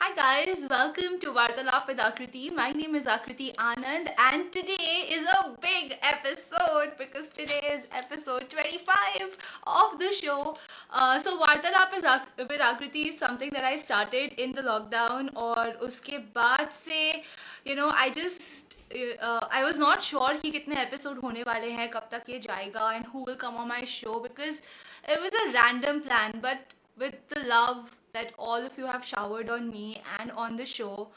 Hi guys, welcome to Vartalap with Akriti. My name is Akriti Anand and today is a big episode because today is episode 25 of the show. Uh, so Vartalap is Ak- with Akriti is something that I started in the lockdown और उसके बाद से you know I just uh, I was not sure कि कितने episode होने वाले हैं कब तक ये जाएगा and who will come on my show because it was a random plan but with the love that all of you have showered on me and on the show.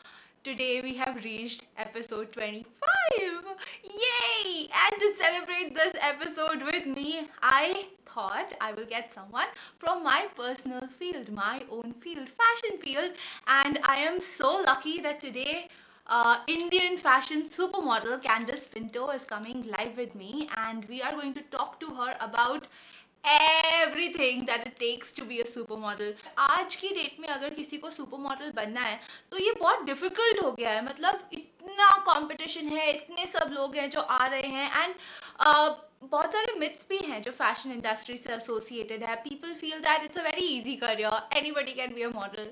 Today we have reached episode 25. Yay! And to celebrate this episode with me, I thought I will get someone from my personal field, my own field, fashion field. And I am so lucky that today uh, Indian fashion supermodel Candice Pinto is coming live with me, and we are going to talk to her about everything that it takes to be a supermodel. आज की date में अगर किसी को super model बनना है तो ये बहुत डिफ़िकल्ट हो गया है। मतलब इतना कंपटीशन है, इतने सब लोग हैं जो आ रहे हैं एंड बहुत सारे मिथ्स भी हैं जो फ़ैशन इंडस्ट्री से एसोसिएटेड है। People feel that it's a very easy career anybody can be a model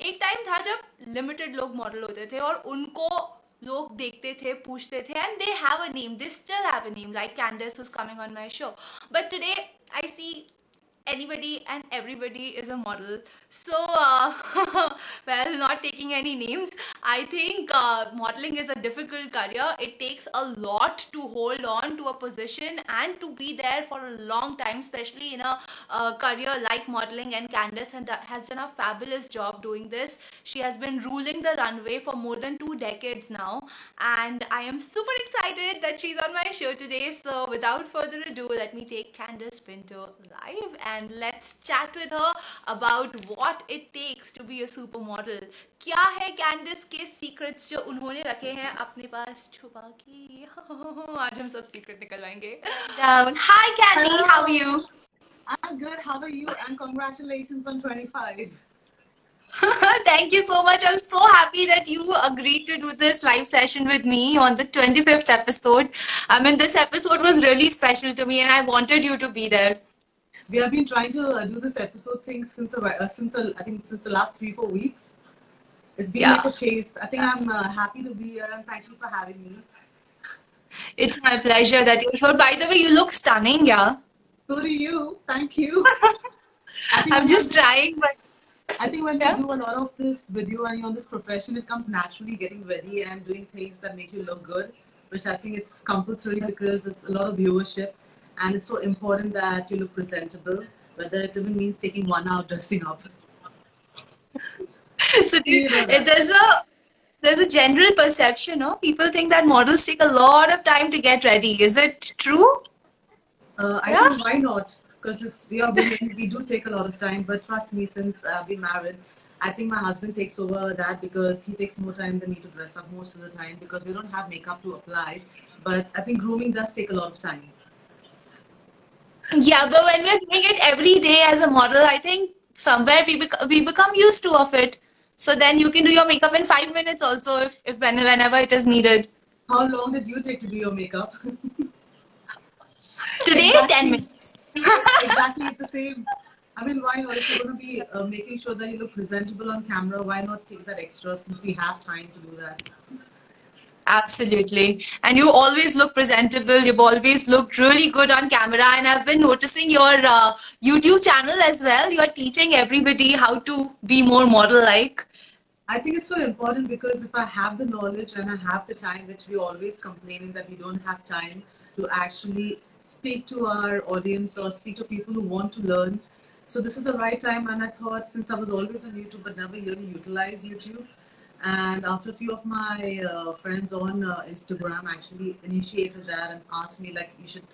एक टाइम था जब लिमिटेड लोग मॉडल होते थे और उनको लोग देखते थे पूछते थे and they have a name they still have a name like kinds was coming on my show but today I see anybody and everybody is a model. So uh, well not taking any names i think uh, modeling is a difficult career. It takes a lot to hold on to a position and to be there for a long time especially in a uh, career like modeling. And Candice has done a fabulous job doing this. She has been ruling the runway for more than two decades now. And i am super excited that she's on my show today. So without further ado let me take Candice Pinto live and and let's chat with her about what it takes to be a supermodel. क्या है कैंडिस के secrets जो उन्होंने रखे हैं अपने पास छुपा के आज हम सब सीक्रेट निकलवाएंगे Down. Hi, Candy. Hello. How are you? I'm good. How are you? And congratulations on 25. Thank you so much. I'm so happy that you agreed to do this live session with me on the 25th episode. I mean, this episode was really special to me, and I wanted you to be there. We have been trying to uh, do this episode thing since a, uh, since a, I think since the last three four weeks. It's been Yeah. like a chase. I think I'm uh, happy to be here and thank you for having me. It's my pleasure that you're here. By the way, you look stunning, yeah. So do you. Thank you. I'm when- just trying, but I think when Yeah. you do a lot of this video and you're on this profession, it comes naturally getting ready and doing things that make you look good, which I think it's compulsory because there's a lot of viewership and it's so important that you look presentable, whether it even means taking one hour dressing up. so do you- there's a there's a general perception, no? People think that models take a lot of time to get ready. Is it true? Uh, I Yeah. think why not? Because we are women, we do take a lot of time. But trust me, since I've been married, I think my husband takes over that because he takes more time than me to dress up most of the time because we don't have makeup to apply. But I think grooming does take a lot of time. Yeah, but when we're doing it every day as a model, I think somewhere we bec we become used to of it. So then you can do your makeup in five minutes also if, if when, whenever it is needed. How long did you take to do your makeup? Today, Exactly. 10 minutes. exactly, it's the same. I mean, why not? If you're going to be uh, making sure that you look presentable on camera, why not take that extra since we have time to do that? Absolutely. And you always look presentable. You've always looked really good on camera. And I've been noticing your uh, YouTube channel as well. You're teaching everybody how to be more model-like. I think it's so important because if I have the knowledge and I have the time, which we always complaining that we don't have time to actually speak to our audience or speak to people who want to learn. So this is the right time, and I thought since I was always on YouTube but never really utilize YouTube, and after a few of my uh, friends on uh, Instagram actually initiated that and asked me like you should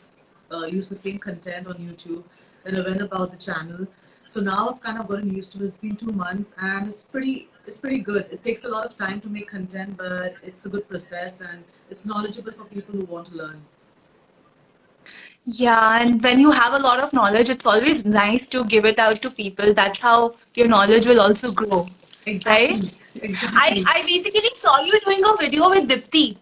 uh, use the same content on YouTube, then I went about the channel. So now I've kind of gotten used to it. It's been two months and it's pretty it's pretty good. It takes a lot of time to make content, but it's a good process and it's knowledgeable for people who want to learn. Yeah, and when you have a lot of knowledge, it's always nice to give it out to people. That's how your knowledge will also grow. Exactly. I, Exactly. I basically saw you doing a video with Dipti.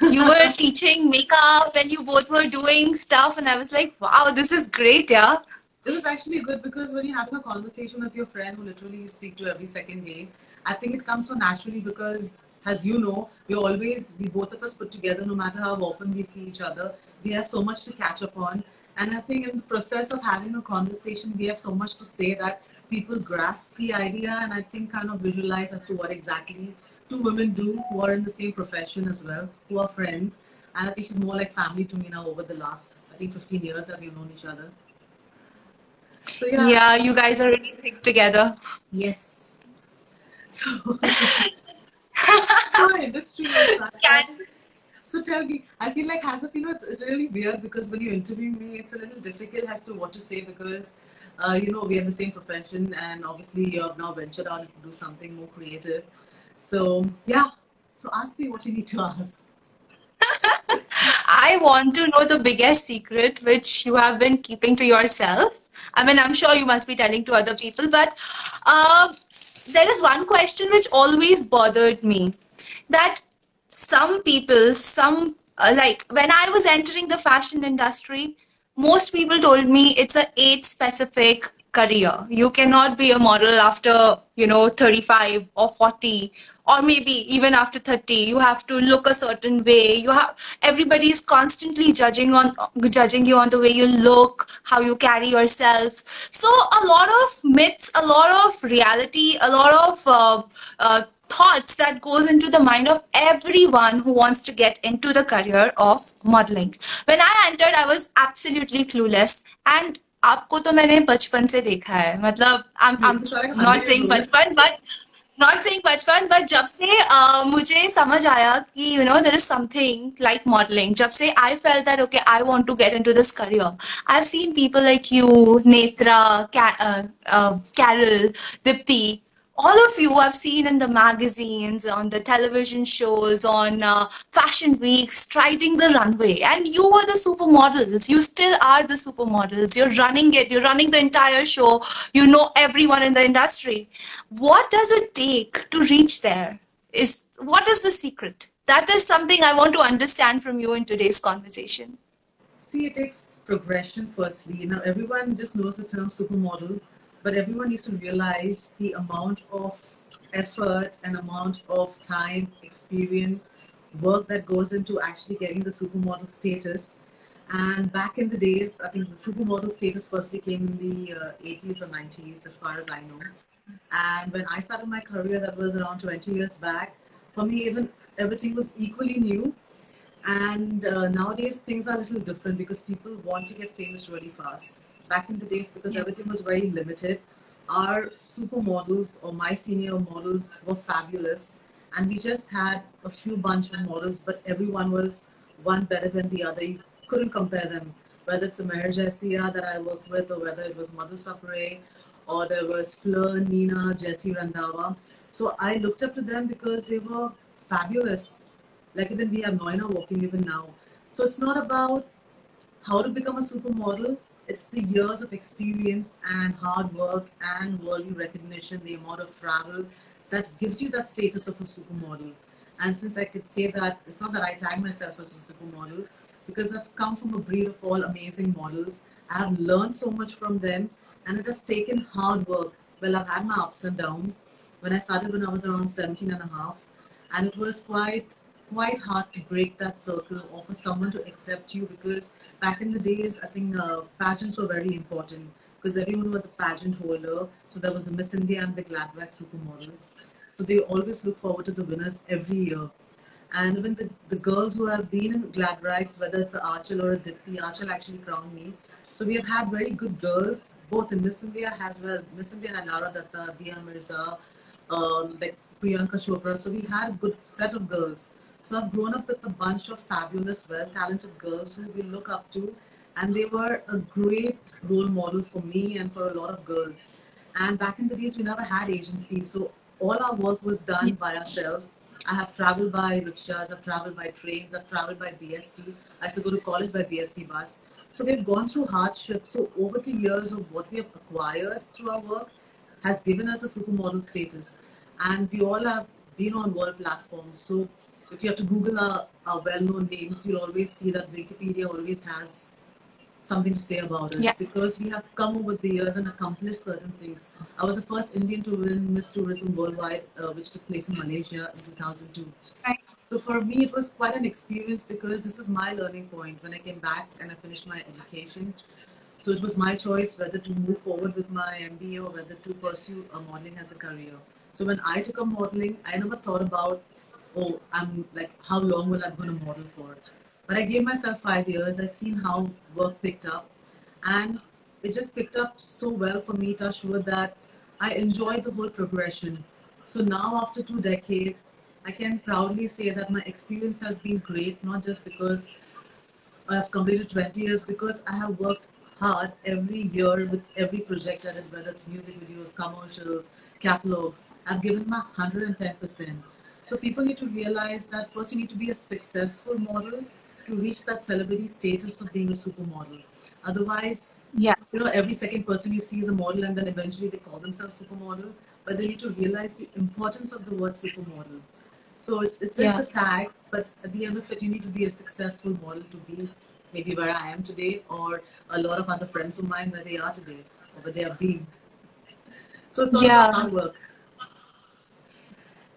You were teaching makeup and you both were doing stuff, and I was like, wow, this is great, yeah. This is actually good because when you're having a conversation with your friend who literally you speak to every second day, I think it comes so naturally because, as you know, we always, we both of us put together, no matter how often we see each other, we have so much to catch up on. And I think in the process of having a conversation, we have so much to say that people grasp the idea and I think kind of visualize as to what exactly two women do who are in the same profession as well, who are friends. And I think she's more like family to me now over the last, I think, 15 years that we've known each other. So yeah. Yeah, you guys are really thick together. Yes. So industry is such that- Can So tell me, I feel like as of you know, it's, it's really weird because when you interview me, it's a little difficult as to what to say because, uh, you know, we are in the same profession and obviously you have now ventured out to do something more creative. So yeah, so ask me what you need to ask. I want to know the biggest secret which you have been keeping to yourself. I mean, I'm sure you must be telling to other people, but uh, there is one question which always bothered me that some people, some uh, like when I was entering the fashion industry, most people told me it's a age specific career. You cannot be a model after, you know, 35 or 40 or maybe even after 30 you have to look a certain way. You have everybody is constantly judging on judging you on the way you look how you carry yourself. So a lot of myths a lot of reality a lot of uh, uh, thoughts that goes into the mind of everyone who wants to get into the career of modeling when i entered i was absolutely clueless and आपको तो मैंने बचपन से देखा है मतलब I'm, I'm not saying बचपन but not saying बचपन but जब से uh, मुझे समझ आया कि you know there is something like modeling जब से I felt that okay I want to get into this career I've seen people like you Netra Ka- uh, uh, Carol Dipti all of you I've seen in the magazines, on the television shows, on uh, fashion weeks, striding the runway, and you were the supermodels. You still are the supermodels. You're running it. You're running the entire show. You know everyone in the industry. What does it take to reach there? Is what is the secret? That is something I want to understand from you in today's conversation. See, it takes progression firstly. Know, everyone just knows the term supermodel, but everyone needs to realize the amount of effort and amount of time, experience, work that goes into actually getting the supermodel status. And back in the days, I think the supermodel status firstly came in the uh, 80s or 90s, as far as I know. And when I started my career, that was around 20 years back. For me, even everything was equally new. And uh, nowadays, things are a little different because people want to get famous really fast. Back in the days, because everything was very limited, our supermodels or my senior models were fabulous. And we just had a few bunch of models, but everyone was one better than the other. You couldn't compare them. Whether it's Mehr Jesia that I worked with, or whether it was Madhu Sapre, or there was Fleur, Nina, Jesse Randhawa. So I looked up to them because they were fabulous. Like even we have Noina walking even now. So it's not about how to become a supermodel. It's the years of experience and hard work and worldly recognition, the amount of travel that gives you that status of a supermodel. And since I could say that, it's not that I tag myself as a supermodel, because I've come from a breed of all amazing models. I have learned so much from them, and it has taken hard work. Well, I've had my ups and downs. When I started when I was around 17 and a half, and it was quite quite hard to break that circle or for someone to accept you because back in the days, I think uh, pageants were very important because everyone was a pageant holder. So there was a Miss India and the Gladrags supermodel. So they always look forward to the winners every year. And even the, the girls who have been in Glad whether it's a Archel or a Dipti, Archel actually crowned me. So we have had very good girls, both in Miss India as well. Miss India had Lara Dutta, Dia Mirza, um, like Priyanka Chopra. So we had a good set of girls. So I've grown up with a bunch of fabulous, well-talented girls who we look up to, and they were a great role model for me and for a lot of girls. And back in the days, we never had agencies, so all our work was done by ourselves. I have traveled by rickshaws, I've traveled by trains, I've traveled by BST. I used to go to college by BST bus. So we've gone through hardship. So over the years of what we have acquired through our work has given us a supermodel status. And we all have been on world platforms. So if you have to Google our, our well-known names, you'll always see that Wikipedia always has something to say about us Yeah. because we have come over the years and accomplished certain things. I was the first Indian to win Miss Tourism Worldwide, uh, which took place in Malaysia in 2002. Right. So for me, it was quite an experience because this is my learning point when I came back and I finished my education. So it was my choice whether to move forward with my MBA or whether to pursue a modeling as a career. So when I took up modeling, I never thought about, oh, I'm like, how long will I going to model for? But I gave myself five years. I seen how work picked up, and it just picked up so well for me, touch that I enjoyed the whole progression. So now, after two decades, I can proudly say that my experience has been great, not just because I've completed 20 years, because I have worked hard every year with every project I did, whether it's music videos, commercials, catalogs. I've given my 110%. So people need to realize that first you need to be a successful model to reach that celebrity status of being a supermodel. Otherwise, Yeah. you know, every second person you see is a model, and then eventually they call themselves supermodel. But they need to realize the importance of the word supermodel. So it's it's just Yeah. a tag, but at the end of it, you need to be a successful model to be maybe where I am today, or a lot of other friends of mine where they are today, or where they have been. So it's all Yeah. hard work.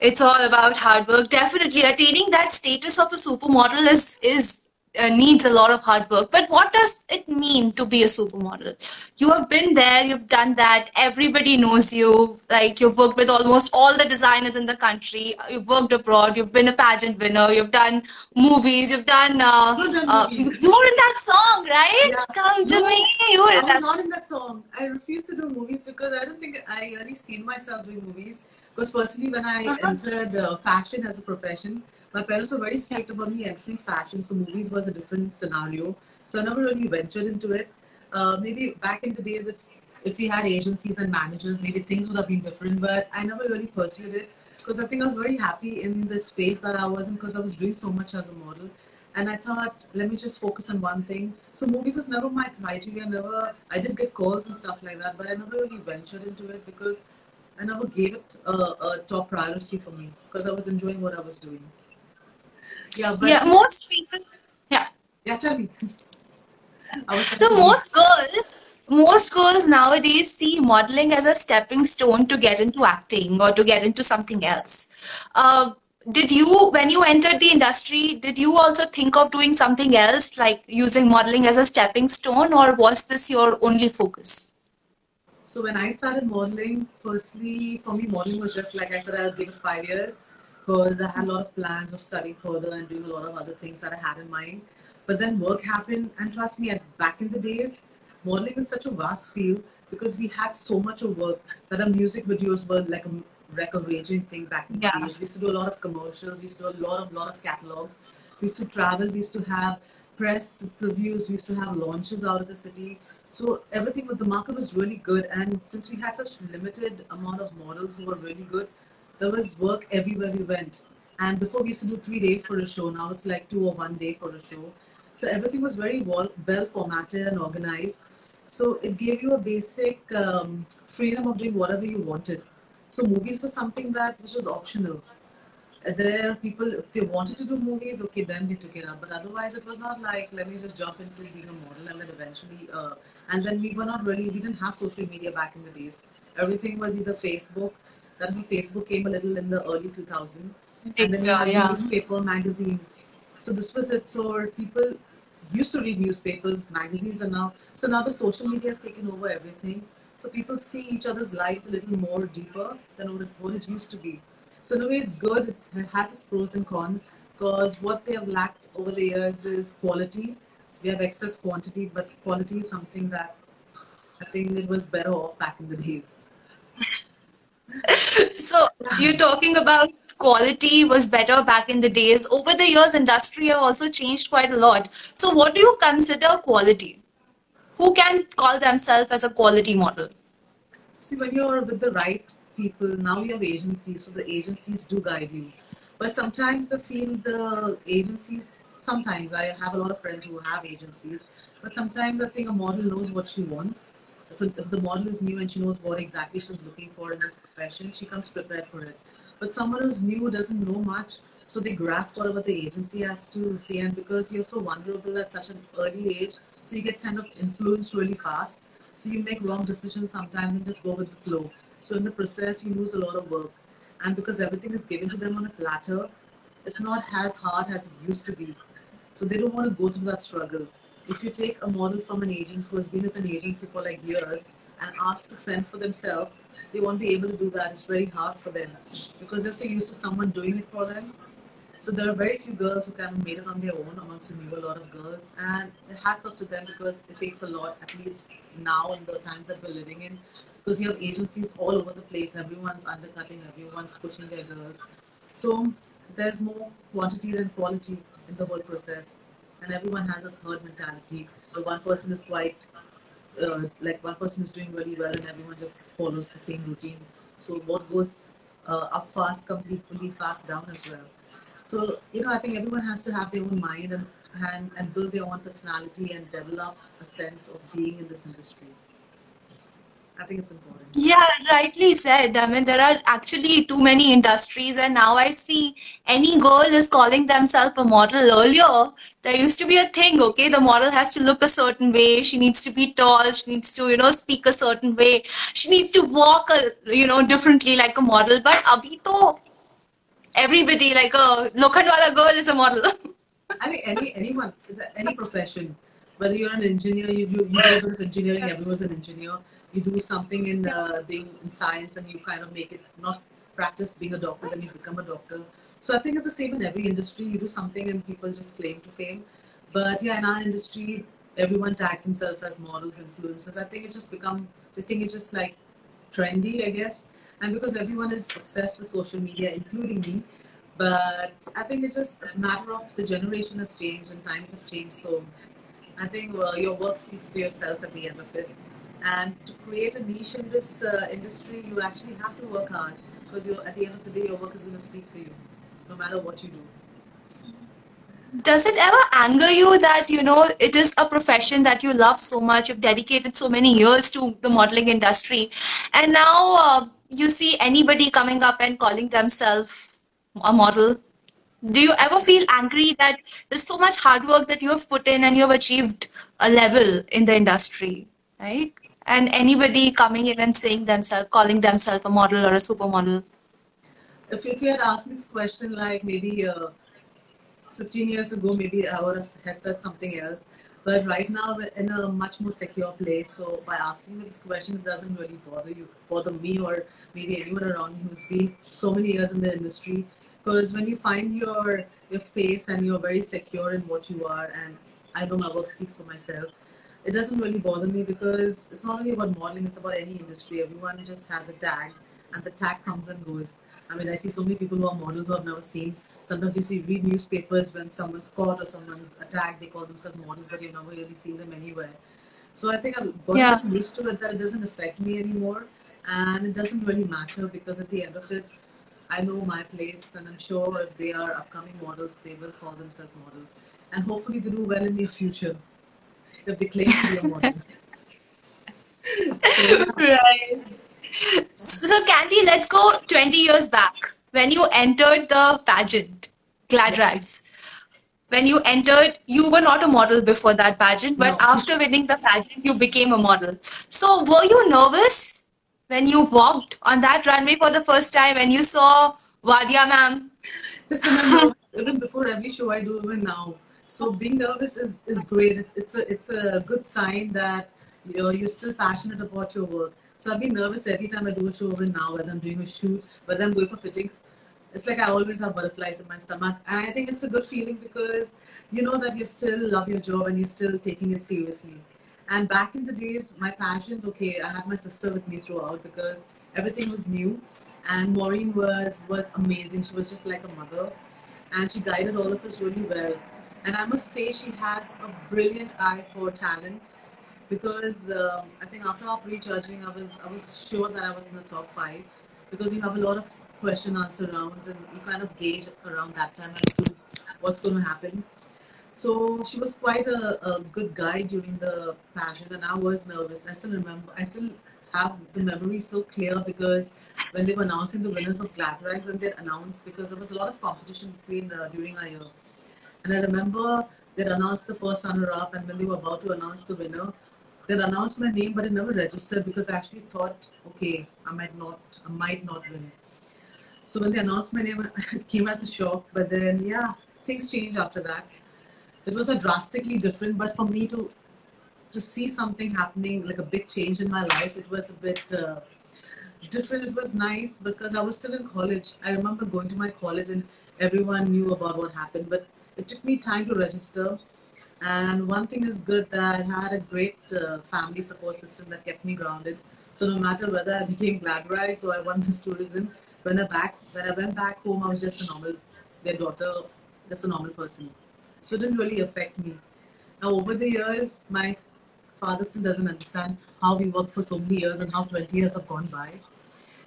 It's all about hard work. Definitely, attaining that status of a supermodel is is uh, needs a lot of hard work. But what does it mean to be a supermodel? You have been there, you've done that. Everybody knows you. Like you've worked with almost all the designers in the country. You've worked abroad. You've been a pageant winner. You've done movies. You've done. Uh, done uh, you, you were in that song, right? Yeah. Come to No, me. You were I was that. not in that song. I refuse to do movies because I don't think I really seen myself doing movies. Because personally, when I Uh-huh. entered uh, fashion as a profession, my parents were very strict about me entering fashion. So movies was a different scenario. So I never really ventured into it. Uh, maybe back in the days, if if we had agencies and managers, maybe things would have been different. But I never really pursued it because I think I was very happy in the space that I was in because I was doing so much as a model. And I thought, let me just focus on one thing. So movies was never my criteria. Never, I did get calls and stuff like that, but I never really ventured into it because I never gave it a, a top priority for me because I was enjoying what I was doing. Yeah, but Yeah, most people. Yeah. yeah, tell me. So most girls, most girls nowadays see modeling as a stepping stone to get into acting or to get into something else. Uh, did you, when you entered the industry, did you also think of doing something else, like using modeling as a stepping stone, or was this your only focus? So when I started modeling, firstly, for me, modeling was just like I said, I'll give it five years because I had a lot of plans of studying further and doing a lot of other things that I had in mind. But then work happened, and trust me, at- back in the days, modeling is such a vast field because we had so much of work that our music videos were like a like a raging thing back in Yeah. the days. We used to do a lot of commercials, we used to do a lot of lot of catalogs. We used to travel, we used to have press previews, we used to have launches out of the city. So everything with the market was really good, and since we had such limited amount of models who were really good, there was work everywhere we went. And before we used to do three days for a show, now it's like two or one day for a show. So everything was very well, well formatted and organized. So it gave you a basic um, freedom of doing whatever you wanted. So movies were something that which was optional. There are people, if they wanted to do movies, okay, then they took it up. But otherwise, it was not like, let me just jump into being a model and then eventually, uh, and then we were not really, we didn't have social media back in the days. Everything was either Facebook. Was Facebook came a little in the early 2000s. And then you had yeah. newspaper, magazines. So this was it. So people used to read newspapers, magazines, and now, so now the social media has taken over everything. So people see each other's lives a little more deeper than what it, what it used to be. So in a way, it's good. It has its pros and cons because what they have lacked over the years is quality. We have excess quantity, but quality is something that I think it was better off back in the days. So you're talking about quality was better back in the days. Over the years, industry have also changed quite a lot. So what do you consider quality? Who can call themselves as a quality model? See, when you're with the right people, now you have agencies, so the agencies do guide you. But sometimes I feel the agencies, sometimes I have a lot of friends who have agencies, but sometimes I think a model knows what she wants. If, if the model is new and she knows what exactly she's looking for in this profession, she comes prepared for it. But someone who's new doesn't know much, So they grasp whatever the agency has to say, and because you're so vulnerable at such an early age, so you get kind of influenced really fast. So you make wrong decisions sometimes and just go with the flow. So in the process, you lose a lot of work, and because everything is given to them on a platter, it's not as hard as it used to be. So they don't want to go through that struggle. If you take a model from an agent who has been with an agency for like years and ask to fend for themselves, they won't be able to do that. It's very hard for them because they're so used to someone doing it for them. So there are very few girls who kind of made it on their own amongst a lot of girls, and hats off to them because it takes a lot, at least now in the times that we're living in, because you have agencies all over the place. Everyone's undercutting, everyone's pushing their girls. So there's more quantity than quality in the whole process, and everyone has this herd mentality. The one person is quite uh, like one person is doing really well, and everyone just follows the same routine. So what goes uh, up fast comes equally fast down as well. So, you know, I think everyone has to have their own mind and, and, and build their own personality and develop a sense of being in this industry. I think it's important. Yeah, rightly said. I mean, there are actually too many industries, and now I see any girl is calling themselves a model. Earlier, there used to be a thing, okay, the model has to look a certain way, she needs to be tall, she needs to, you know, speak a certain way, she needs to walk, a, you know, differently like a model. But abhi to everybody, like a Lokhandwala girl is a model. I mean, any anyone, any profession, whether you're an engineer, you do you do a bit of engineering. Everyone's an engineer. You do something in uh, being in science, and you kind of make it not practice being a doctor, then you become a doctor. So I think it's the same in every industry. You do something, and people just claim to fame. But yeah, in our industry, everyone tags themselves as models, influencers. I think it's just become the thing is just like trendy, I guess. And because everyone is obsessed with social media, including me, but I think it's just a matter of the generation has changed and times have changed. So I think uh, your work speaks for yourself at the end of it. And to create a niche in this uh, industry, you actually have to work hard because at the end of the day, your work is going to speak for you, no matter what you do. Does it ever anger you that, you know, it is a profession that you love so much, you've dedicated so many years to the modeling industry, and now uh, you see anybody coming up and calling themselves a model? Do you ever feel angry that there's so much hard work that you have put in and you have achieved a level in the industry, right? And anybody coming in and saying themselves, calling themselves a model or a supermodel? If, you had asked me this question like maybe uh, 15 years ago, maybe I would have said something else. But right now, we're in a much more secure place. So by asking me this question, it doesn't really bother you, bother me, or maybe anyone around me who's been so many years in the industry. Because when you find your your space and you're very secure in what you are, and I know my work speaks for myself, it doesn't really bother me because it's not only about modeling; it's about any industry. Everyone just has a tag, and the tag comes and goes. I mean, I see so many people who are models who I've never seen Sometimes you see read newspapers when someone's caught or someone's attacked, they call themselves models, but you've never really seen them anywhere. So I think I've got Yeah. used to it that it doesn't affect me anymore, and it doesn't really matter because at the end of it, I know my place, and I'm sure if they are upcoming models, they will call themselves models, and hopefully they do well in the future if they claim to be a model. So yeah, Right. So, Candy, let's go 20 years back when you entered the pageant, Gladrags. When you entered, you were not a model before that pageant, but no. after winning the pageant, you became a model. So, were you nervous when you walked on that runway for the first time when you saw Wadia ma'am? Listen, I'm even before every show I do, even now. So being nervous is, is great. It's it's a it's a good sign that you're you're still passionate about your work. So I've been nervous every time I do a show, even now, whether I'm doing a shoot, whether I'm going for fittings. It's like I always have butterflies in my stomach, and I think it's a good feeling because you know that you still love your job and you're still taking it seriously. And back in the days, my passion, okay, I had my sister with me throughout because everything was new, and Maureen was was amazing. She was just like a mother, and she guided all of us really well. And I must say, she has a brilliant eye for talent because um, I think after our pre-judging, I was I was sure that I was in the top five because you have a lot of question answer rounds and you kind of gauge around that time as to what's going to happen. So she was quite a, a good guide during the pageant, and I was nervous. I still remember. I still have the memory so clear because when they were announcing the winners of Gladrags and they announced because there was a lot of competition between uh, during our year. And I remember they announced the first runner-up and when they were about to announce the winner, they announced my name but it never registered because I actually thought, okay, I might not, I might not win. So when they announced my name, it came as a shock. But then, yeah, things changed after that. It was a drastically different, but for me to to see something happening, like a big change in my life, it was a bit uh, different. It was nice because I was still in college. I remember going to my college and everyone knew about what happened, but it took me time to register. And one thing is good that I had a great uh, family support system that kept me grounded. So no matter whether I became Gladrags, or I won this tourism, when I back when I went back home, I was just a normal, their daughter, just a normal person. So it didn't really affect me. Now over the years, my father still doesn't understand how we worked for so many years and how 20 years have gone by.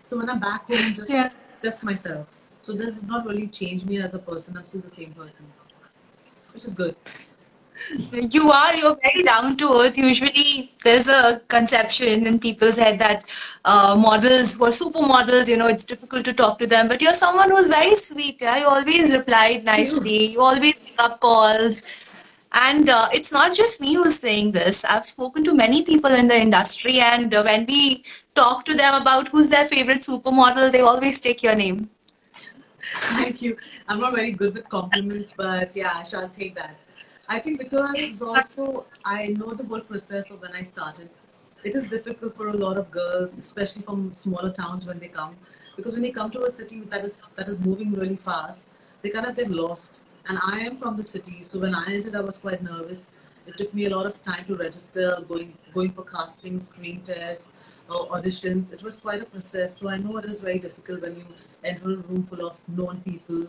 So when I'm back home, just Yeah. just myself. So this has not really changed me as a person. I'm still the same person, which is good. You are, you're very down to earth. Usually, there's a conception in people's head that uh, models who are supermodels, you know, it's difficult to talk to them. But you're someone who's very sweet. Yeah? You always replied nicely. You always pick up calls. And uh, it's not just me who's saying this. I've spoken to many people in the industry, and uh, when we talk to them about who's their favorite supermodel, they always take your name. Thank you. I'm not very good with compliments, but yeah, I shall take that. I think because it's also I know the whole process of when I started. It is difficult for a lot of girls, especially from smaller towns, when they come, because when they come to a city that is that is moving really fast, they kind of get lost. And I am from the city, so when I entered, I was quite nervous. It took me a lot of time to register, going going for casting, screen tests, or auditions. It was quite a process. So I know it is very difficult when you enter a room full of known people,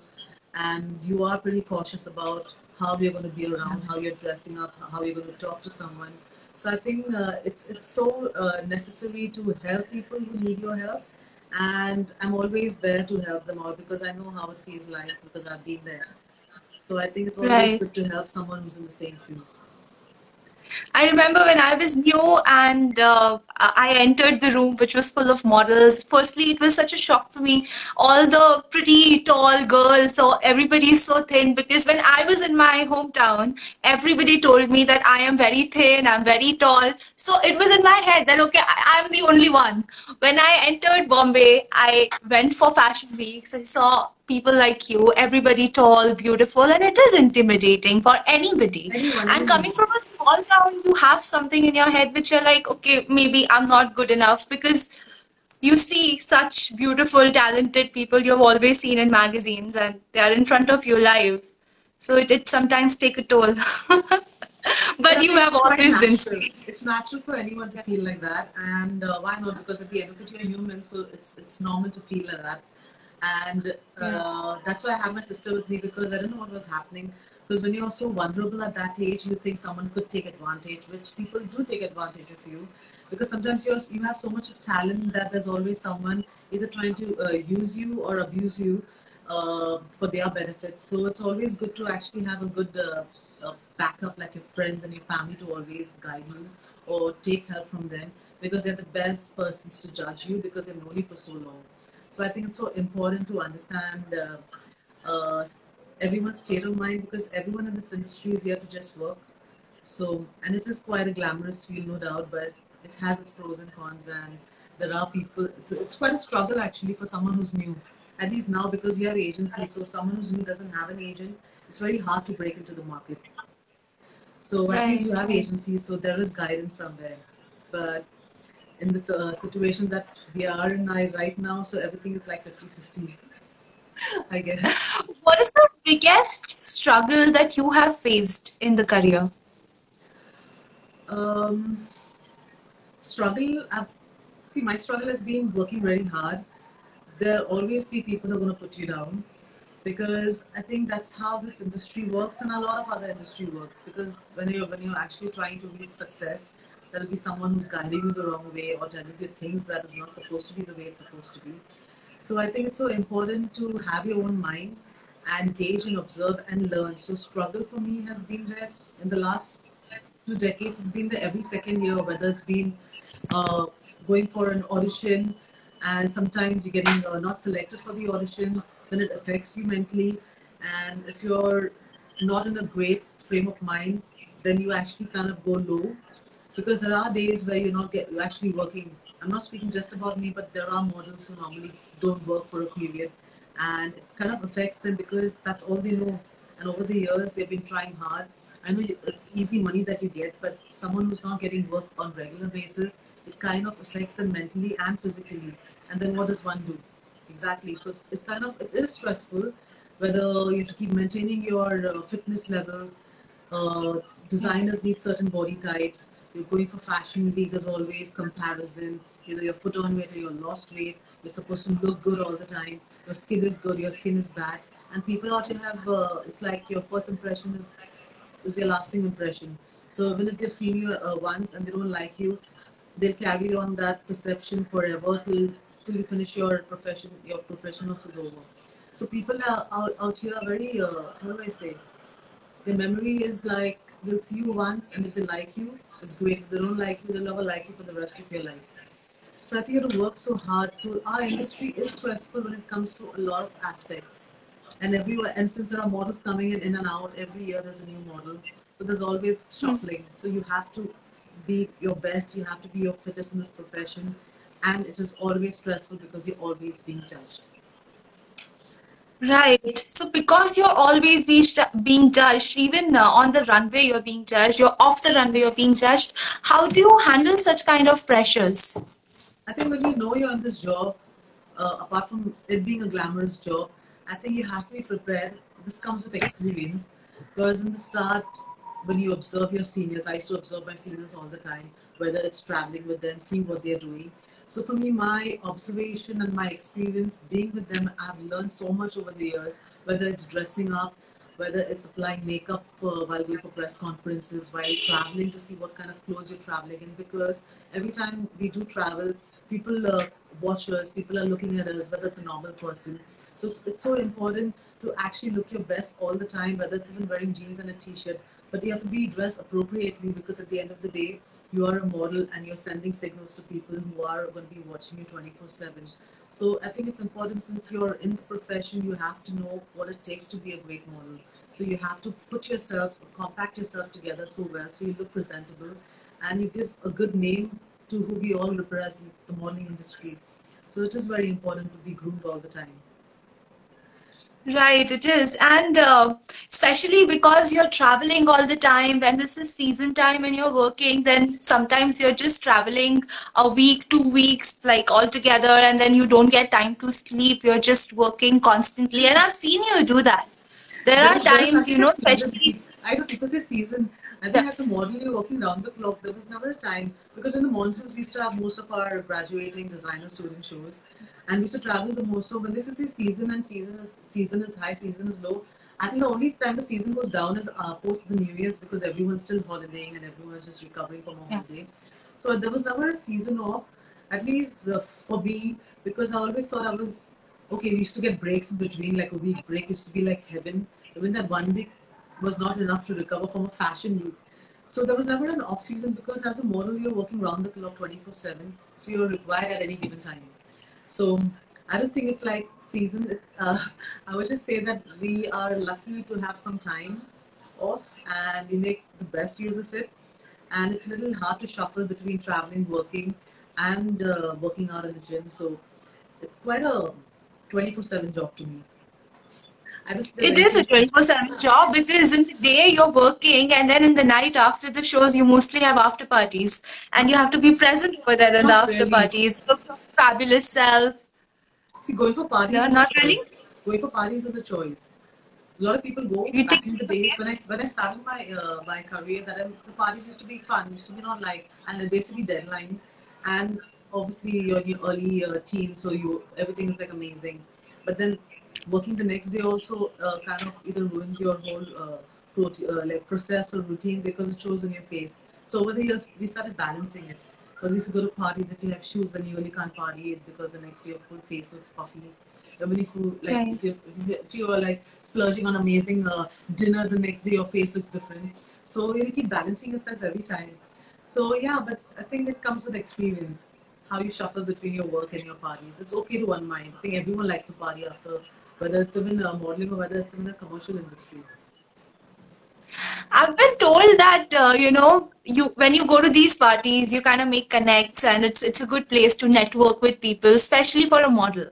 and you are pretty cautious about how you're going to be around, how you're dressing up, how you're going to talk to someone. So I think uh, it's it's so uh, necessary to help people who need your help, and I'm always there to help them out because I know how it feels like because I've been there. So I think it's always Right. good to help someone who's in the same shoes. I remember when I was new and uh, I entered the room, which was full of models. Firstly, it was such a shock for me. All the pretty tall girls, so everybody is so thin. Because when I was in my hometown, everybody told me that I am very thin, I'm very tall. So it was in my head that, okay, I, I'm the only one. When I entered Bombay, I went for fashion weeks. I saw people like you, everybody tall, beautiful, and it is intimidating for anybody. Anyone, And coming from a small town, you have something in your head which you're like, okay, maybe I'm not good enough because you see such beautiful, talented people you've always seen in magazines and they are in front of you live. So it did sometimes take a toll. But you have always been sweet. It's natural for anyone to feel like that, and uh, why not? Because at the end of it, you're human, so it's it's normal to feel like that. And uh, that's why I had my sister with me because I didn't know what was happening. Because when you're so vulnerable at that age, you think someone could take advantage, which people do take advantage of you. Because sometimes you're you have so much of talent that there's always someone either trying to uh, use you or abuse you uh, for their benefits. So it's always good to actually have a good uh, uh, backup, like your friends and your family, to always guide you or take help from them because they're the best persons to judge you because they've known you for so long. So I think it's so important to understand uh, uh, everyone's state of mind because everyone in this industry is here to just work. So, and it is quite a glamorous field, no doubt, but it has its pros and cons. And there are people, it's, it's quite a struggle actually for someone who's new. At least now, because you have agencies, so if someone who's new doesn't have an agent, it's very hard to break into the market. So, at least you have agencies, so there is guidance somewhere. But in this uh, situation that we are in I- right now, so everything is like 50 50, I guess. What is the biggest struggle that you have faced in the career? Um, struggle, i see, my struggle has been working very hard. There'll always be people who are going to put you down because I think that's how this industry works and a lot of other industry works. Because when you're when you're actually trying to reach success, there'll be someone who's guiding you the wrong way or telling you things that is not supposed to be the way it's supposed to be. So I think it's so important to have your own mind and gauge and observe and learn. So struggle for me has been there in the last two decades. It's been there every second year, whether it's been uh, going for an audition and sometimes you're getting uh, not selected for the audition then it affects you mentally and if you're not in a great frame of mind then you actually kind of go low because there are days where you're not get you're actually working. I'm not speaking just about me but there are models who normally don't work for a period and it kind of affects them because that's all they know. And over the years they've been trying hard. I know it's easy money that you get but someone who's not getting work on regular basis it kind of affects them mentally and physically. And then what does one do? Exactly. So it kind of it is stressful whether you have to keep maintaining your uh, fitness levels uh, designers need certain body types. You're going for fashion week there's always comparison. You know you're put on weight or you're lost weight. You're supposed to look good all the time. Your skin is good your skin is bad. And people out here have uh, it's like your first impression is is your lasting impression. So even if they've seen you uh, once and they don't like you they'll carry on that perception forever till till you finish your profession your profession is over so people are out, out here are very uh, how do i say their memory is like they'll see you once and if they like you it's great. If they don't like you they'll never like you for the rest of your life. So i think you have to work so hard. So our industry is stressful when it comes to a lot of aspects. And everywhere and since there are models coming in in and out every year there's a new model. So there's always shuffling. So you have to be your best. You have to be your fittest in this profession. And it is always stressful because you're always being judged Right. So because you're always be sh- being judged, even uh, on the runway you're being judged, you're off the runway you're being judged. How do you handle such kind of pressures? I think when you know you're in this job, uh, apart from it being a glamorous job, I think you have to be prepared. This comes with experience. Because in the start, when you observe your seniors, I used to observe my seniors all the time, whether it's traveling with them, seeing what they're doing. So for me, my observation and my experience being with them, I've learned so much over the years, whether it's dressing up, whether it's applying makeup for while going for press conferences, while traveling to see what kind of clothes you're traveling in. Because every time we do travel, people uh, watch us, people are looking at us, whether it's a normal person. So it's, so important to actually look your best all the time, whether it's even wearing jeans and a t-shirt. But you have to be dressed appropriately because at the end of the day, you are a model and you're sending signals to people who are going to be watching you 24 7 so i think it's important since you're in the profession you have to know what it takes to be a great model. So you have to put yourself compact yourself together so well so you look presentable and you give a good name to who we all represent the modeling industry. So it is very important to be groomed all the time Right, it is. And uh, especially because you're traveling all the time, when this is season time and you're working, then sometimes you're just traveling a week, two weeks, like all together, and then you don't get time to sleep. You're just working constantly. And I've seen you do that. There There are times, you know, especially. I know people say season. I Yeah. think as a model, you're working round the clock. There was never a time because in the monsoons we used to have most of our graduating designer student shows, and we used to travel the most. So when they used to say season and season is season is high, season is low. I think the only time the season goes down is uh, post the New Year's because everyone's still holidaying and everyone's just recovering from a Yeah. holiday. So there was never a season off, at least uh, for me, because I always thought I was okay. We used to get breaks in between, like a week break used to be like heaven. Even that one week was not enough to recover from a fashion week. So there was never an off season because as a model, you're working round the clock 24 7. So you're required at any given time. So I don't think it's like season. It's, uh, I would just say that we are lucky to have some time off and we make the best use of it. And it's a little hard to shuffle between traveling, working, and uh, working out in the gym. So it's quite a 24 7 job to me. I don't think there's It is a 24/7 job because in the day you're working, and then in the night after the shows, you mostly have after parties, and you have to be present over there in the not after really. parties. Look your fabulous self. See, going for parties Yeah, is a not really. choice. Going for parties is a choice. A lot of people go You back think? in the days when I when I started my uh, my career. That um, the parties used to be fun. Used to be not like and there used to be deadlines. And obviously you're in your early uh, teens, so you everything is like amazing. But then working the next day also uh, kind of either ruins your whole uh, uh, like process or routine because it shows on your face. So over the years we started balancing it. Because we used to go to parties if you have shoes and you really can't party it because the next day your full face looks puffy. Even if you like Right. if you if you are like splurging on amazing uh, dinner the next day your face looks different. So you keep balancing yourself every time. So yeah, but I think it comes with experience. how you shuffle between your work and your parties. It's okay to unwind. I think everyone likes to party after, whether it's uh, modeling or whether it's in the commercial industry. I've been told that uh, you know you when you go to these parties you kind of make connects and it's it's a good place to network with people especially for a model.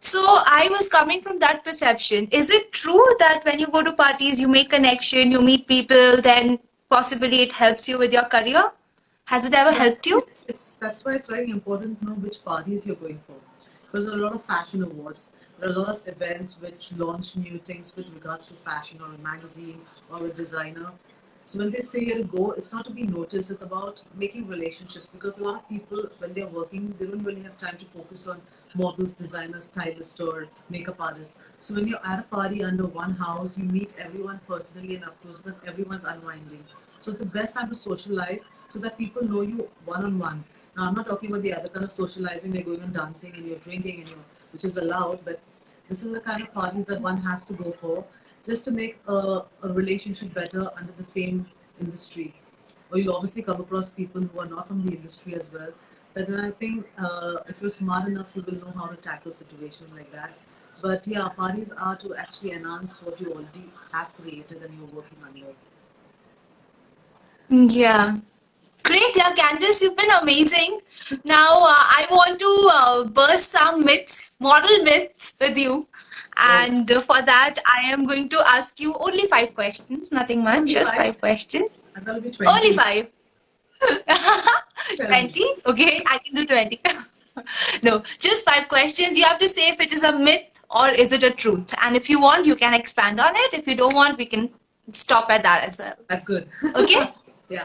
So I was coming from that perception. Is it true that when you go to parties you make connection, you meet people, then possibly it helps you with your career? Has it ever helped you? It's that's why it's very important to know which parties you're going for. Because there are a lot of fashion awards. There are a lot of events which launch new things with regards to fashion or a magazine or a designer. So when they say to go, it's not to be noticed, it's about making relationships because a lot of people when they're working, they don't really have time to focus on models, designers, stylists or makeup artists. So when you're at a party under one house, you meet everyone personally and up close because everyone's unwinding. So it's the best time to socialize so that people know you one on one. Now I'm not talking about the other kind of socializing, you're going and dancing and you're drinking and you're which is allowed, but this is the kind of parties that one has to go for just to make a, a relationship better under the same industry. Or you'll obviously come across people who are not from the industry as well. But then I think uh, if you're smart enough, you will know how to tackle situations like that. But yeah, parties are to actually enhance what you already have created and you're working under. Yeah. Great, yeah, Candice, you've been amazing. Now, uh, I want to uh, burst some myths, model myths with you. Right. And uh, for that, I am going to ask you only five questions, nothing much, Only just five? five questions. And that'll be 20. Only five. 20? Okay, I can do 20. No, just five questions. You have to say if it is a myth or is it a truth. And if you want, you can expand on it. If you don't want, we can stop at that as well. That's good. Okay? yeah.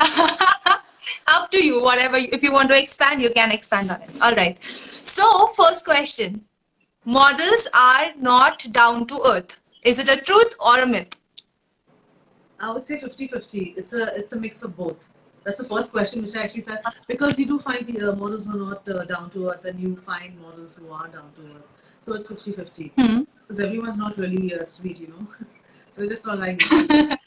Up to you, whatever. If you want to expand, you can expand on it. All right. So, first question Models are not down to earth. Is it a truth or a myth? I would say 50-50. It's a it's a mix of both. That's the first question which I actually said because you do find the uh, models who are not uh, down to earth and you find models who are down to earth. So it's 50-50 Hmm. because everyone's not really uh, sweet, you know. They're just not like.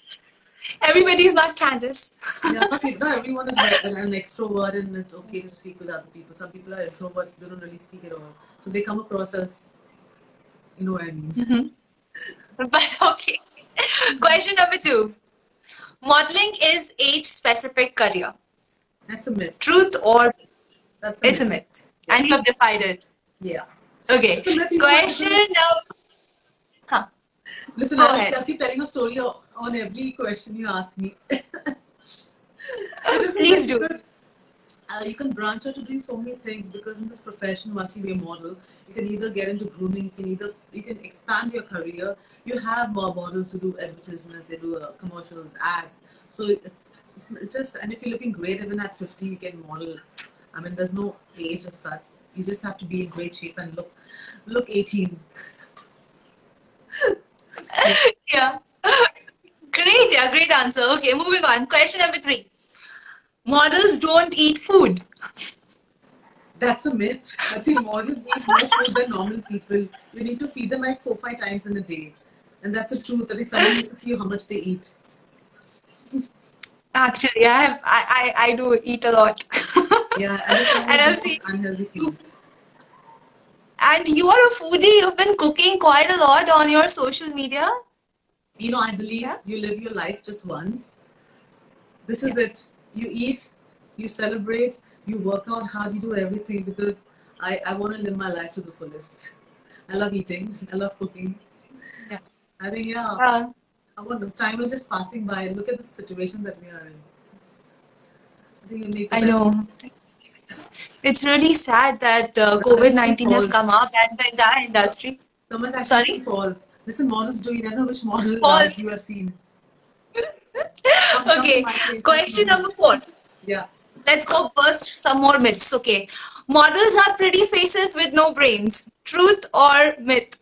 Everybody is not Candice. yeah, but not everyone is like an, an extrovert and it's okay to speak with other people. Some people are introverts; they don't really speak at all. So they come across as, you know what I mean. Mm-hmm. But okay. Question number two Modeling is age specific career. That's a myth. Truth or That's a it's a myth. myth. And you have defied it. Yeah. Okay. It's a myth, you know, Question number. Huh. Listen, Go I'll, ahead. I'll keep telling a story o- on every question you ask me. Please do. Uh, you can branch out to do so many things because in this profession, once you be a model, you can either get into grooming, you can either you can expand your career. You have more models who do advertisements, they do uh, commercials, ads. So it's, it's just and if you're looking great even at 50, you can model. I mean, there's no age as such. You just have to be in great shape and look look 18. Yeah. Great, yeah, great answer. Okay, moving on. Question number three. Models don't eat food. That's a myth. I think models eat more food than normal people. You need to feed them like four, five times in a day. And that's a truth. I think someone needs to see how much they eat. Actually, I have I, I, I do eat a lot. Yeah, and, And I've seen unhealthy food. And you are a foodie. You've been cooking quite a lot on your social media. You know, I believe Yeah. you live your life just once. This is it. You eat, you celebrate, you work out hard, you do everything because I, I want to live my life to the fullest. I love eating. I love cooking. Yeah. I think, yeah. Uh, I want time is just passing by. Look at the situation that we are in. I think you make I know. It's really sad that uh, COVID 19 has come up and the entire industry. Someone's actually Sorry? falls. Listen, models do. You never know which model you have seen. Okay, to my place, question number four. Yeah. Let's go burst some more myths. Okay. Models are pretty faces with no brains. Truth or myth?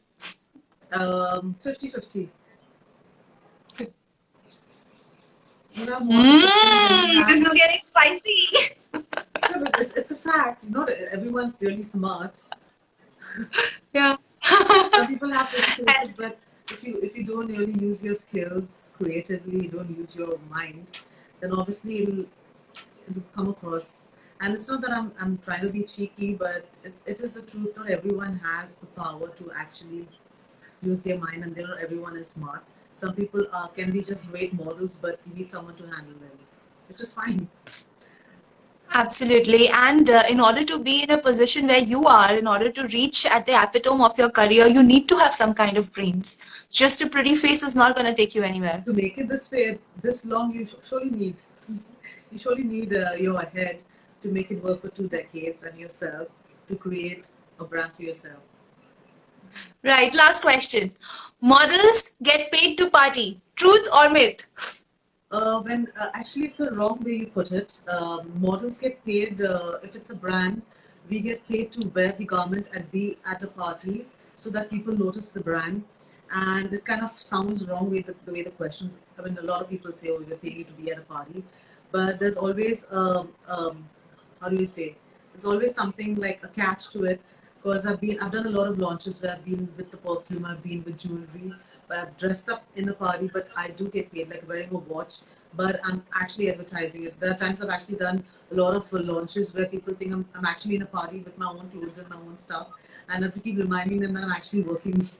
Um, 50-50. You know, models Mmm, have- this is getting spicy. Yeah, but it's, it's a fact. You know, everyone's really smart. Yeah. Some people have faces, but if you if you don't really use your skills creatively, you don't use your mind, then obviously it'll it'll come across. And it's not that I'm, I'm trying to be cheeky, but it, it is the truth. Not everyone has the power to actually use their mind, and not everyone is smart. Some people uh, can be just great models, but you need someone to handle them, which is fine. Absolutely. And uh, in order to be in a position where you are, in order to reach at the epitome of your career, you need to have some kind of brains. Just a pretty face is not going to take you anywhere. To make it this way, this long, you surely need, you surely need uh, your head to make it work for two decades and yourself to create a brand for yourself. Right. Last question. Models get paid to party. Truth or myth? Uh, when uh, actually it's a wrong way you put it. Um, models get paid uh, if it's a brand. We get paid to wear the garment and be at a party so that people notice the brand. And it kind of sounds wrong with the, the way the questions. I mean, a lot of people say, "Oh, we're paying to be at a party," but there's always um, um, how do you say? There's always something like a catch to it because I've been I've done a lot of launches where I've been with the perfume, I've been with jewelry, but I've dressed up in a party, but I do get paid like wearing a watch, but I'm actually advertising it. There are times I've actually done a lot of uh, launches where people think I'm, I'm actually in a party with my own clothes and my own stuff, and I have to keep reminding them that I'm actually working.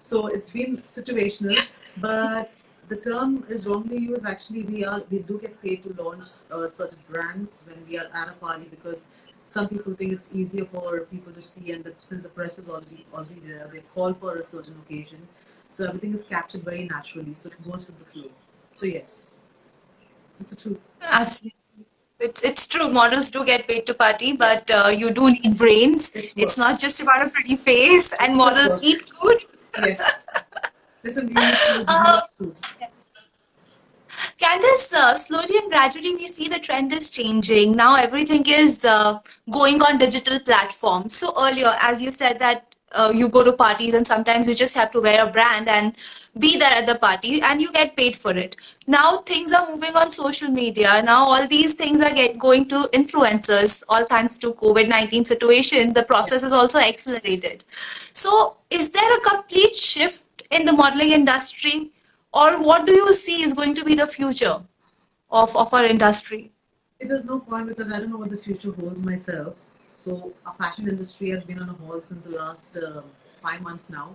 So it's been situational, but the term is wrongly used. Actually, we are we do get paid to launch uh, certain brands when we are at a party because some people think it's easier for people to see, and that since the press is already already there, they call for a certain occasion. So everything is captured very naturally, so it goes with the flow. So yes, it's the truth. Absolutely. It's, it's true. Models do get paid to party, but uh, you do need brains. It's It's not just about a pretty face, and models eat food. Yes. Listen, Uh, food. Candice, uh, slowly and gradually we see the trend is changing. Now everything is uh, going on digital platforms. So earlier, as you said that uh, you go to parties and sometimes you just have to wear a brand and be there at the party and you get paid for it. Now things are moving on social media. Now all these things are get going to influencers. All thanks to COVID-19 situation, the process is also accelerated. So is there a complete shift in the modeling industry? or what do you see is going to be the future of, of our industry? There's no point because I don't know what the future holds myself. So our fashion industry has been on a hold since the last uh, five months now,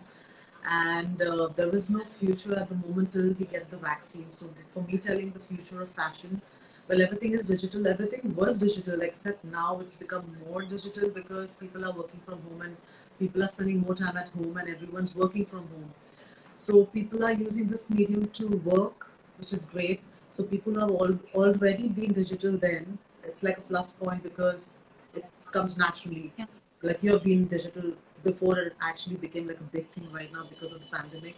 and uh, there is no future at the moment till we get the vaccine. So for me, telling the future of fashion, well, everything is digital. Everything was digital, except now it's become more digital because people are working from home and people are spending more time at home, and everyone's working from home. So people are using this medium to work, which is great. So people have all, already been digital then. It's like a plus point because it comes naturally. Yeah. Like you have been digital before it actually became like a big thing right now because of the pandemic.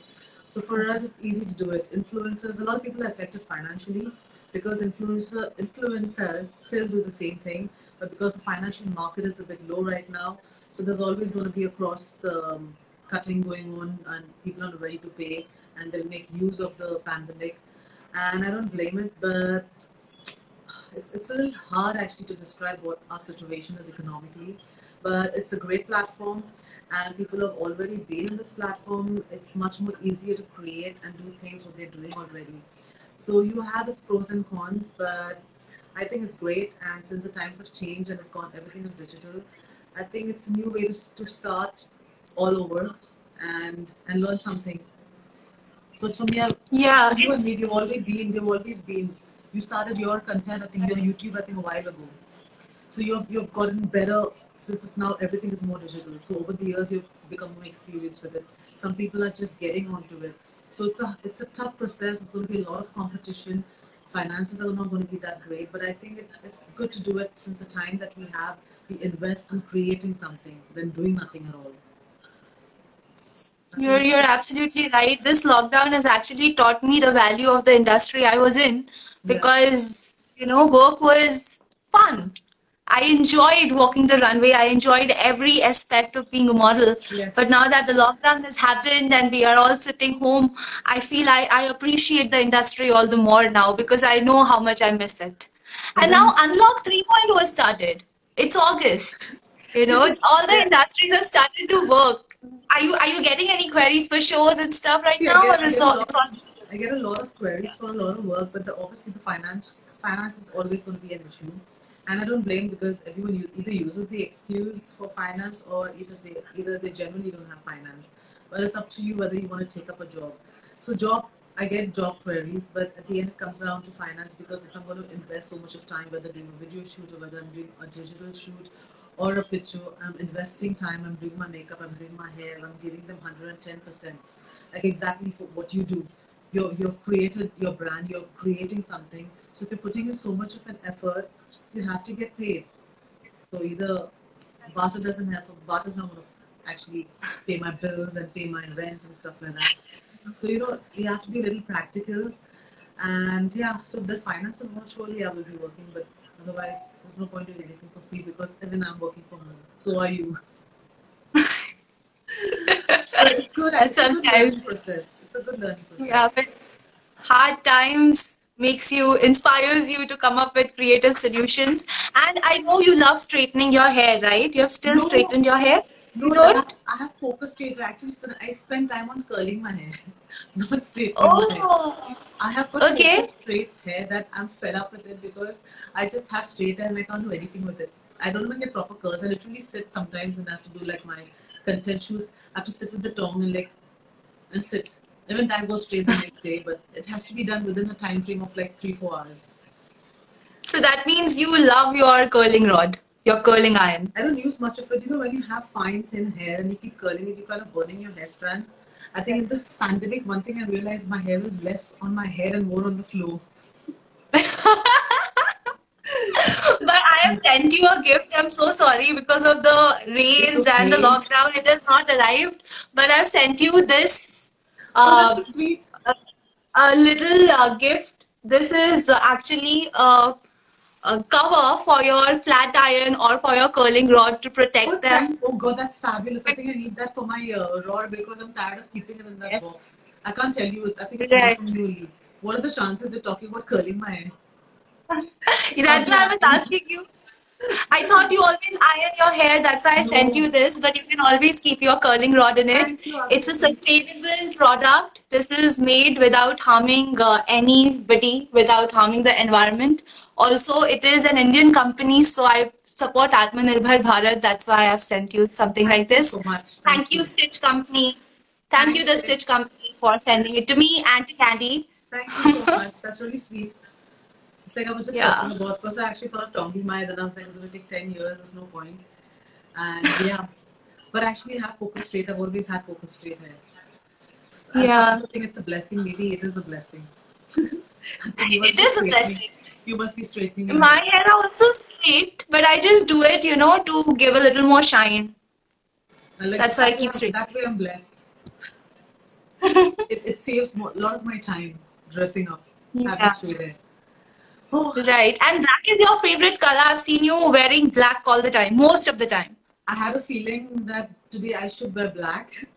So for us, it's easy to do it. Influencers, a lot of people are affected financially because influencer influencers still do the same thing, but because the financial market is a bit low right now, so there's always going to be a cross um, cutting going on, and people are not ready to pay, and they'll make use of the pandemic. And I don't blame it, but it's it's a little hard actually to describe what our situation is economically. But it's a great platform, and people have already been in this platform. It's much more easier to create and do things what they're doing already. So you have its pros and cons, but I think it's great. And since the times have changed and it's gone, everything is digital. I think it's a new way to, to start all over and and learn something. Because for me, I, Yeah, you and me, we've always been, we've always been. You started your content, I think your YouTube, I think a while ago. So you've you've gotten better since it's now everything is more digital. So over the years, you've become more experienced with it. Some people are just getting onto it. So it's a it's a tough process. It's going to be a lot of competition. Finances are not going to be that great, but I think it's it's good to do it since the time that we have. We invest in creating something than doing nothing at all. You're you're absolutely right. This lockdown has actually taught me the value of the industry I was in Yeah. because, you know, work was fun. I enjoyed walking the runway. I enjoyed every aspect of being a model. Yes. But now that the lockdown has happened and we are all sitting home, I feel I, I appreciate the industry all the more now because I know how much I miss it. But And mm-hmm. now Unlock 3.0 has started. It's August. You know, all the industries have started to work. Are you are you getting any queries for shows and stuff right I now, get or I is get all it's all? I get a lot of queries for a lot of work, but the, obviously the finance finance is always going to be an issue and I don't blame because everyone either uses the excuse for finance or either they either they genuinely don't have finance. But it's up to you whether you want to take up a job. So job, I get job queries, but at the end it comes down to finance because if I'm going to invest so much of time, whether doing a video shoot or whether I'm doing a digital shoot or a picture, I'm investing time. I'm doing my makeup. I'm doing my hair. I'm giving them 110 percent, like exactly for what you do. You're, you've created your brand. You're creating something. So if you're putting in so much of an effort, you have to get paid. So either Bata doesn't have, Bata's not going to actually pay my bills and pay my rent and stuff like that. So you know, you have to be a little practical. And yeah, so this finance and more surely I will be working, but otherwise there's no point doing anything for free because even I'm working from home. So are you. but it's good. It's a good learning process. It's a good learning process. Yeah, but hard times makes you inspires you to come up with creative solutions. And I know you love straightening your hair, right? You have still No. straightened your hair. No, You I have? I have focus stage. Actually, so I spend time on curling my hair, not straightening my hair. Oh, I have got Okay. straight hair that I'm fed up with it because I just have straight hair and I can't do anything with it. I don't even get proper curls. I literally sit sometimes when I have to do like my content shoots. I have to sit with the tongue and like and sit. Even that goes straight the next day, but it has to be done within a time frame of like three four hours. so that means you love your curling rod, your curling iron. I don't use much of it. You know, when you have fine, thin hair and you keep curling it, you kind of burning your hair strands. I think in this pandemic, one thing I realized my hair is less on my head and more on the floor. But I have sent you a gift. I'm so sorry because of the rains and the lockdown. It has not arrived. But I've sent you this Oh, uh, so sweet. a little uh, gift. This is uh, actually a, a cover for your flat iron or for your curling rod to Oh, protect them. thank- oh God, that's fabulous. I think I need that for my uh, rod because I'm tired of keeping it in that Yes. box. I can't tell you. I think it's more Right. from you. What are the chances they're talking about curling my hair? That's why I was asking you. I thought you always iron your hair. That's why I sent you this. But you can always keep your curling rod in it. It's a sustainable product. This is made without harming uh, anybody, without harming the environment. Also, it is an Indian company, so I support Atmanirbhar Bharat. That's why I've sent you something like this. so much. Thank you, Stitch Company. Thank you, the Stitch Company, for sending it to me and to Candy. Thank you so much. That's really sweet. It's like I was just Yeah. talking about. First, I actually thought of Tongi Mai, then I was like, it's going to take 10 years, there's no point. And yeah, but actually, I have focus straight. I've always had focus straight hair. I Yeah. don't think it's a blessing. Maybe it is a blessing. I think you must It is a blessing. You must be straightening. My hair. hair also straight, but I just do it, you know, to give a little more shine. Like, That's why I keep straight. That way, I'm blessed. it, it saves a lot of my time dressing up, Yeah. having straight hair. Oh, Right. And black is your favorite color. I've seen you wearing black all the time, most of the time. I had a feeling that today I should wear black.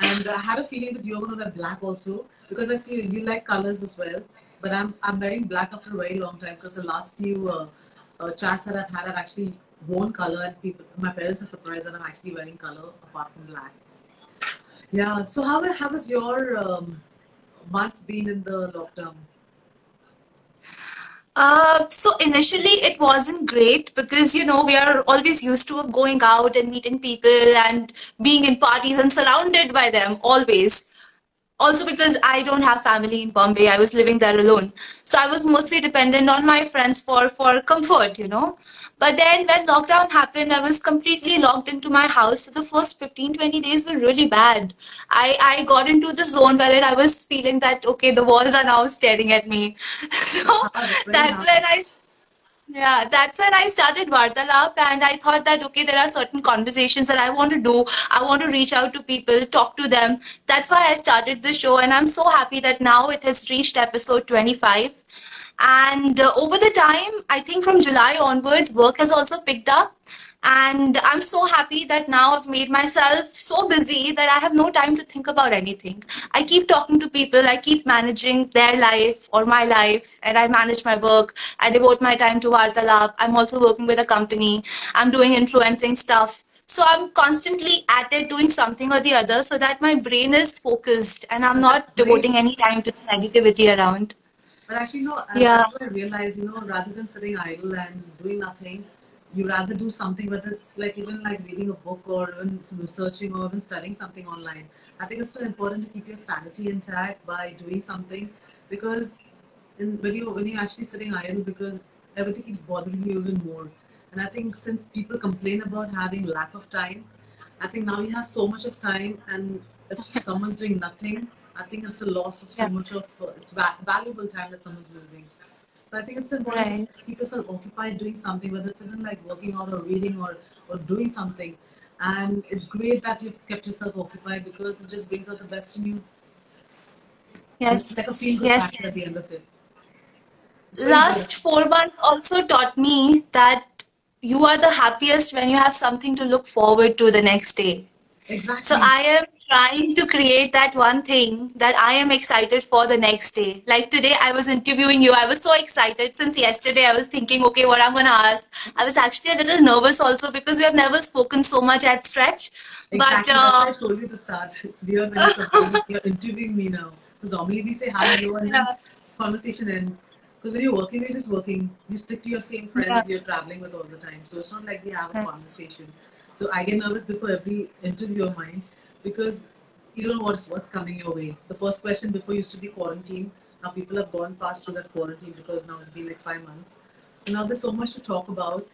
And I had a feeling that you're going to wear black also because I see you like colors as well. But I'm, I'm wearing black after a very long time because the last few uh, uh, chats that I've had, I've actually worn color and people, my parents are surprised that I'm actually wearing color apart from black. Yeah. So how, how has your um, months been in the lockdown? Uh, so initially it wasn't great because you know we are always used to going out and meeting people and being in parties and surrounded by them always. Also because I don't have family in Bombay, I was living there alone. So I was mostly dependent on my friends for for comfort, you know. But then when lockdown happened, I was completely locked into my house. So the first 15, 20 days were really bad. I, I got into the zone where I was feeling that, okay, the walls are now staring at me. So very that's when I yeah, that's when I started Vartalap and I thought that okay, there are certain conversations that I want to do. I want to reach out to people, talk to them. That's why I started the show and I'm so happy that now it has reached episode 25. And uh, over the time, I think from July onwards, work has also picked up. And I'm so happy that now I've made myself so busy that I have no time to think about anything. I keep talking to people, I keep managing their life or my life, and I manage my work. I devote my time to Vartalap. I'm also working with a company. I'm doing influencing stuff. So I'm constantly at it doing something or the other so that my brain is focused and I'm not devoting any time to the negativity around. But actually, you know, uh, Yeah. I realize, you know, rather than sitting idle and doing nothing, you rather do something, whether it's like even like reading a book or even researching or even studying something online. I think it's so important to keep your sanity intact by doing something because in, when you when you're actually sitting idle, because everything keeps bothering you even more. And I think since people complain about having lack of time, I think now you have so much of time, and if someone's doing nothing, I think it's a loss of so Yeah. much of uh, it's va- valuable time that someone's losing. So I think it's important Right. to keep yourself occupied doing something, whether it's even like working out or reading or or doing something. And it's great that you've kept yourself occupied because it just brings out the best in you. It's like a Yes, feel yes. at the end of it. Last four months also taught me that you are the happiest when you have something to look forward to the next day. Exactly. So I am trying to create that one thing that I am excited for the next day. Like today, I was interviewing you. I was so excited since yesterday. I was thinking, okay, what I'm gonna ask. I was actually a little nervous also because we have never spoken so much at stretch. But Exactly. Why uh, I told you to start. It's weird when you're, interviewing me now. Because normally we say hi, hello, and yeah, conversation ends. Because when you're working, you're just working. You stick to your same friends yeah, you're traveling with all the time. So it's not like we have a yeah. conversation. So I get nervous before every interview of mine because you don't know what's, what's coming your way. The first question before used to be quarantine. Now people have gone past through that quarantine because now it's been like five months. So now there's so much to talk about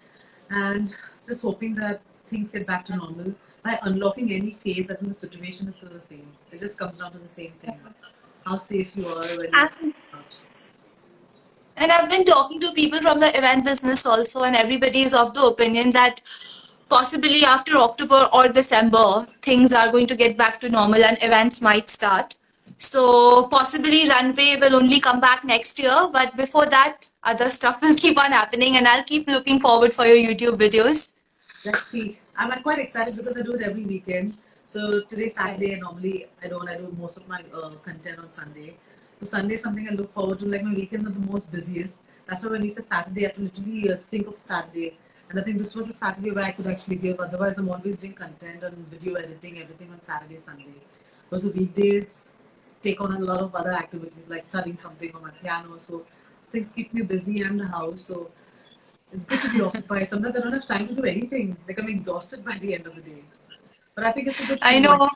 and just hoping that things get back to normal. By unlocking any phase, I think the situation is still the same. It just comes down to the same thing. How safe you are when you're And I've been talking to people from the event business also, and everybody is of the opinion that possibly after October or December, things are going to get back to normal and events might start. So possibly runway will only come back next year, but before that, other stuff will keep on happening, and I'll keep looking forward for your YouTube videos. Let's see. I'm quite excited because I do it every weekend. So today Saturday, and normally I don't. I do most of my uh, content on Sunday. So Sunday is something I look forward to. Like my weekends are the most busiest. That's why when we said Saturday, I have to literally uh, think of Saturday. And I think this was a Saturday where I could actually give. Otherwise, I'm always doing content and video editing, everything on Saturday, Sunday. Because the weekdays take on a lot of other activities like studying something on my piano. So things keep me busy and the house. So it's good to be occupied. Sometimes I don't have time to do anything. Like I'm exhausted by the end of the day. But I think it's a good I know.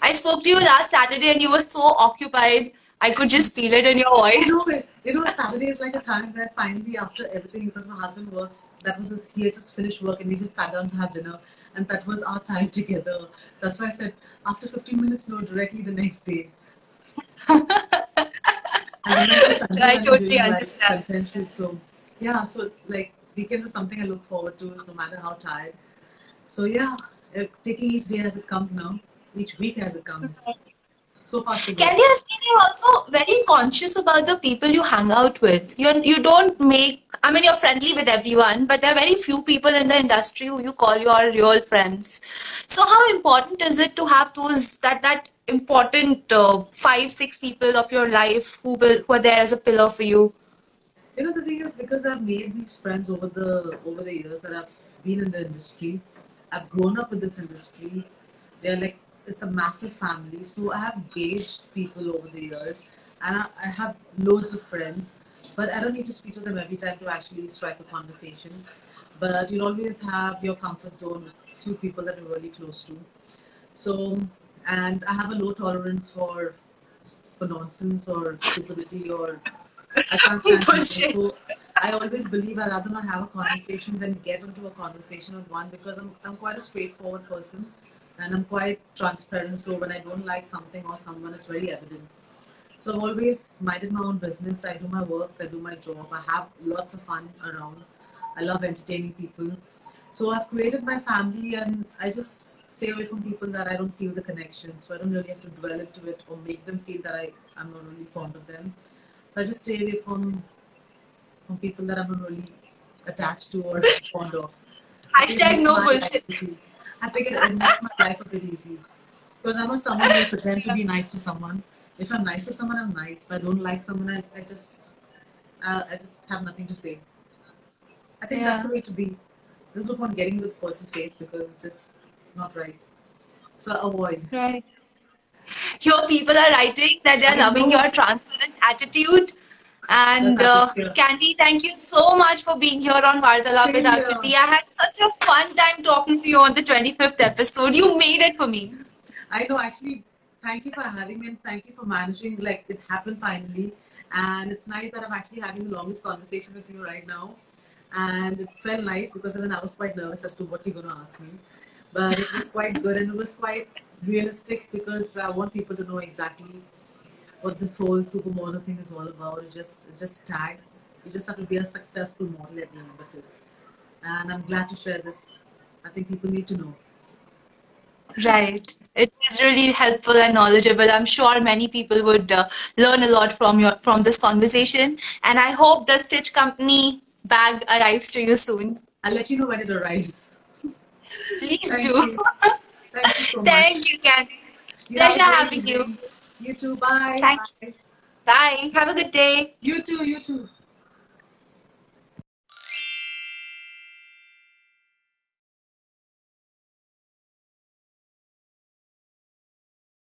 I spoke to you last Saturday, and you were so occupied. I could just feel it in your You voice. know, you know, Saturday is like a time where finally, after everything, because my husband works, that was his, he had just finished work and we just sat down to have dinner, and that was our time together. That's why I said, after 15 minutes, no, directly the next day. And then on Sunday, I I'm totally like understand. content. So, yeah, so like weekends is something I look forward to, no matter how tired. So, yeah, taking each day as it comes now, each week as it comes. So far, so good. Kelly, I've seen you also very conscious about the people you hang out with. You you don't make. I mean, you're friendly with everyone, but there are very few people in the industry who you call your real friends. So, how important is it to have those that that important uh, five six people of your life who will who are there as a pillar for you? You know, the thing is because I've made these friends over the over the years that I've been in the industry. I've grown up with this industry. They're like it's a massive family. So I have gauged people over the years, and I, I have loads of friends. But I don't need to speak to them every time to actually strike a conversation. But you'll always have your comfort zone, a few people that you're really close to. So, and I have a low tolerance for for nonsense or stupidity or I can't oh, stand people. So I always believe I'd rather not have a conversation than get into a conversation with one because I'm I'm quite a straightforward person and I'm quite transparent. So when I don't like something or someone, it's very evident. So I've always minded my own business. I do my work, I do my job. I have lots of fun around. I love entertaining people. So I've created my family and I just stay away from people that I don't feel the connection. So I don't really have to dwell into it or make them feel that I, I'm not really fond of them. So I just stay away from from people that I'm not really attached to or fond of. I think it Hashtag no bullshit. I think it, makes my life a bit easy. Because I'm not someone who pretend to be nice to someone. If I'm nice to someone, I'm nice. If I don't like someone, I, I just I, I just have nothing to say. I think that's the way to be. There's no point getting into the person's face because it's just not right. So avoid. Right. Your people are writing that they're loving know. your transparent attitude. And uh, happy to hear. Candy, thank you so much for being here on Vartalap with. Akriti. I had such a fun time talking to you on the 25th episode. You made it for me. I know, actually, thank you for having me and thank you for managing. Like, it happened finally. And it's nice that I'm actually having the longest conversation with you right now. And it felt nice because even I was quite nervous as to what you're going to ask me. But it was quite good and it was quite realistic because I want people to know exactly what this whole supermodel thing is all about. It's just, it's just tags. You just have to be a successful model at the end of it. And I'm glad to share this. I think people need to know. Right. It is really helpful and knowledgeable. I'm sure many people would uh, learn a lot from your from this conversation. And I hope the Stitch Company bag arrives to you soon. I'll let you know when it arrives. Please Thank do. you. Thank you so much. Thank you, Candy. You Pleasure having you. Evening. You too. Bye. Thank Bye. Bye. Have a good day. You too. You too.